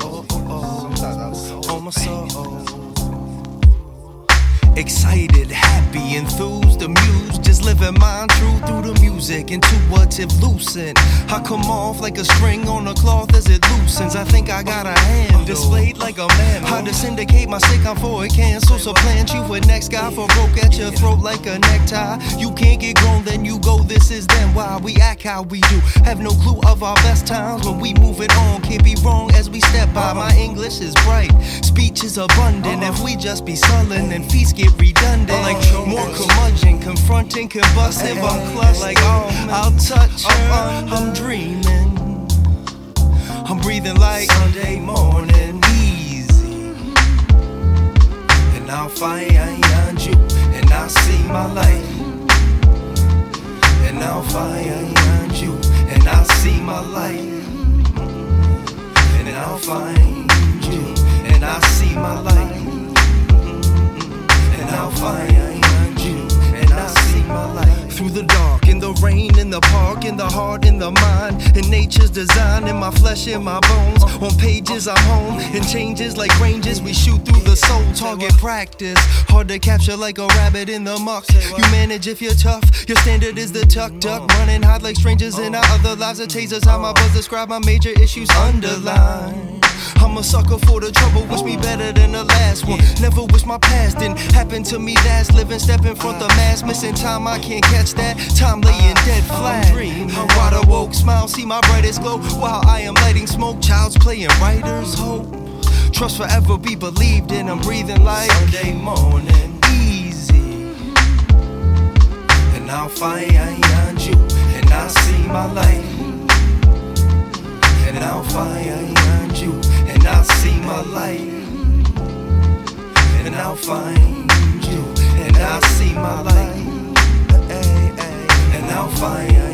Oh, oh, oh. Excited, happy, enthused, amused, just living mine through through the music, intuitive, lucid. I come off like a string on a cloth it loosens. I think I got a hand oh, displayed like a man. How to syndicate my sick on for a cancel. So plant you with next guy for broke at your throat like a necktie. You can't get grown, then you go. This is then why we act how we do. Have no clue of our best times when we move it on. Can't be wrong as we step by. My English is bright, speech is abundant. If we just be sullen, then feast get redundant. Like more curmudgeon, confronting, combustive. I'm clutched like oh, I'll touch uh, her. Uh, I'm dreaming. Breathing like Sunday morning, easy. And I'll find you, and I'll see my light. And I'll find you, and I'll see my light. And I'll find you, and I'll see my light. And I'll find you, and I'll see my light. Through the dark, in the rain, in the park, in the heart, in the mind, in nature's design, in my flesh, in my bones. On pages, I'm home, in changes like ranges, we shoot through the soul. Target practice, hard to capture like a rabbit in the muck. You manage if you're tough, your standard is the tuck duck. Running hot like strangers in our other lives. It tasers how my buzz describe my major issues underline. I'm a sucker for the trouble, wish me better than the last one. Never wish my past didn't happen to me last. Living, step in front the mask, missing time, I can't catch that. Time laying dead flat. I'm wide awoke, smile, see my brightest glow while I am lighting smoke. Child's playing writer's hope. Trust forever be believed in, I'm breathing like Sunday morning. Easy. And I'll find you, and I'll see my light. And I'll find you, and I'll see my light. And I'll find you, and I'll see my light. And I'll find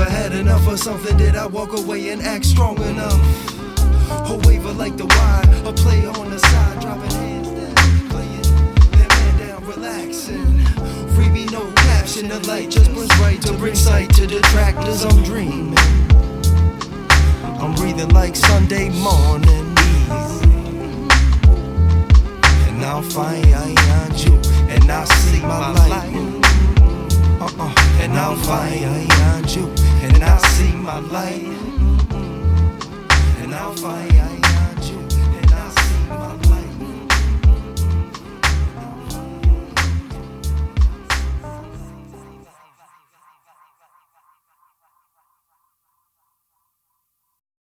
I had enough of something, did I walk away and act strong enough? A waver like the wide, a player on the side, dropping hands down, playing that man down, relaxing. Freebie, no caption, the light just burns right to bring sight to detractors. I'm dreaming, I'm breathing like Sunday morning. Easy. And I'll find you, and I'll see my light. Uh-uh. And I'll find you, my light. And I'll find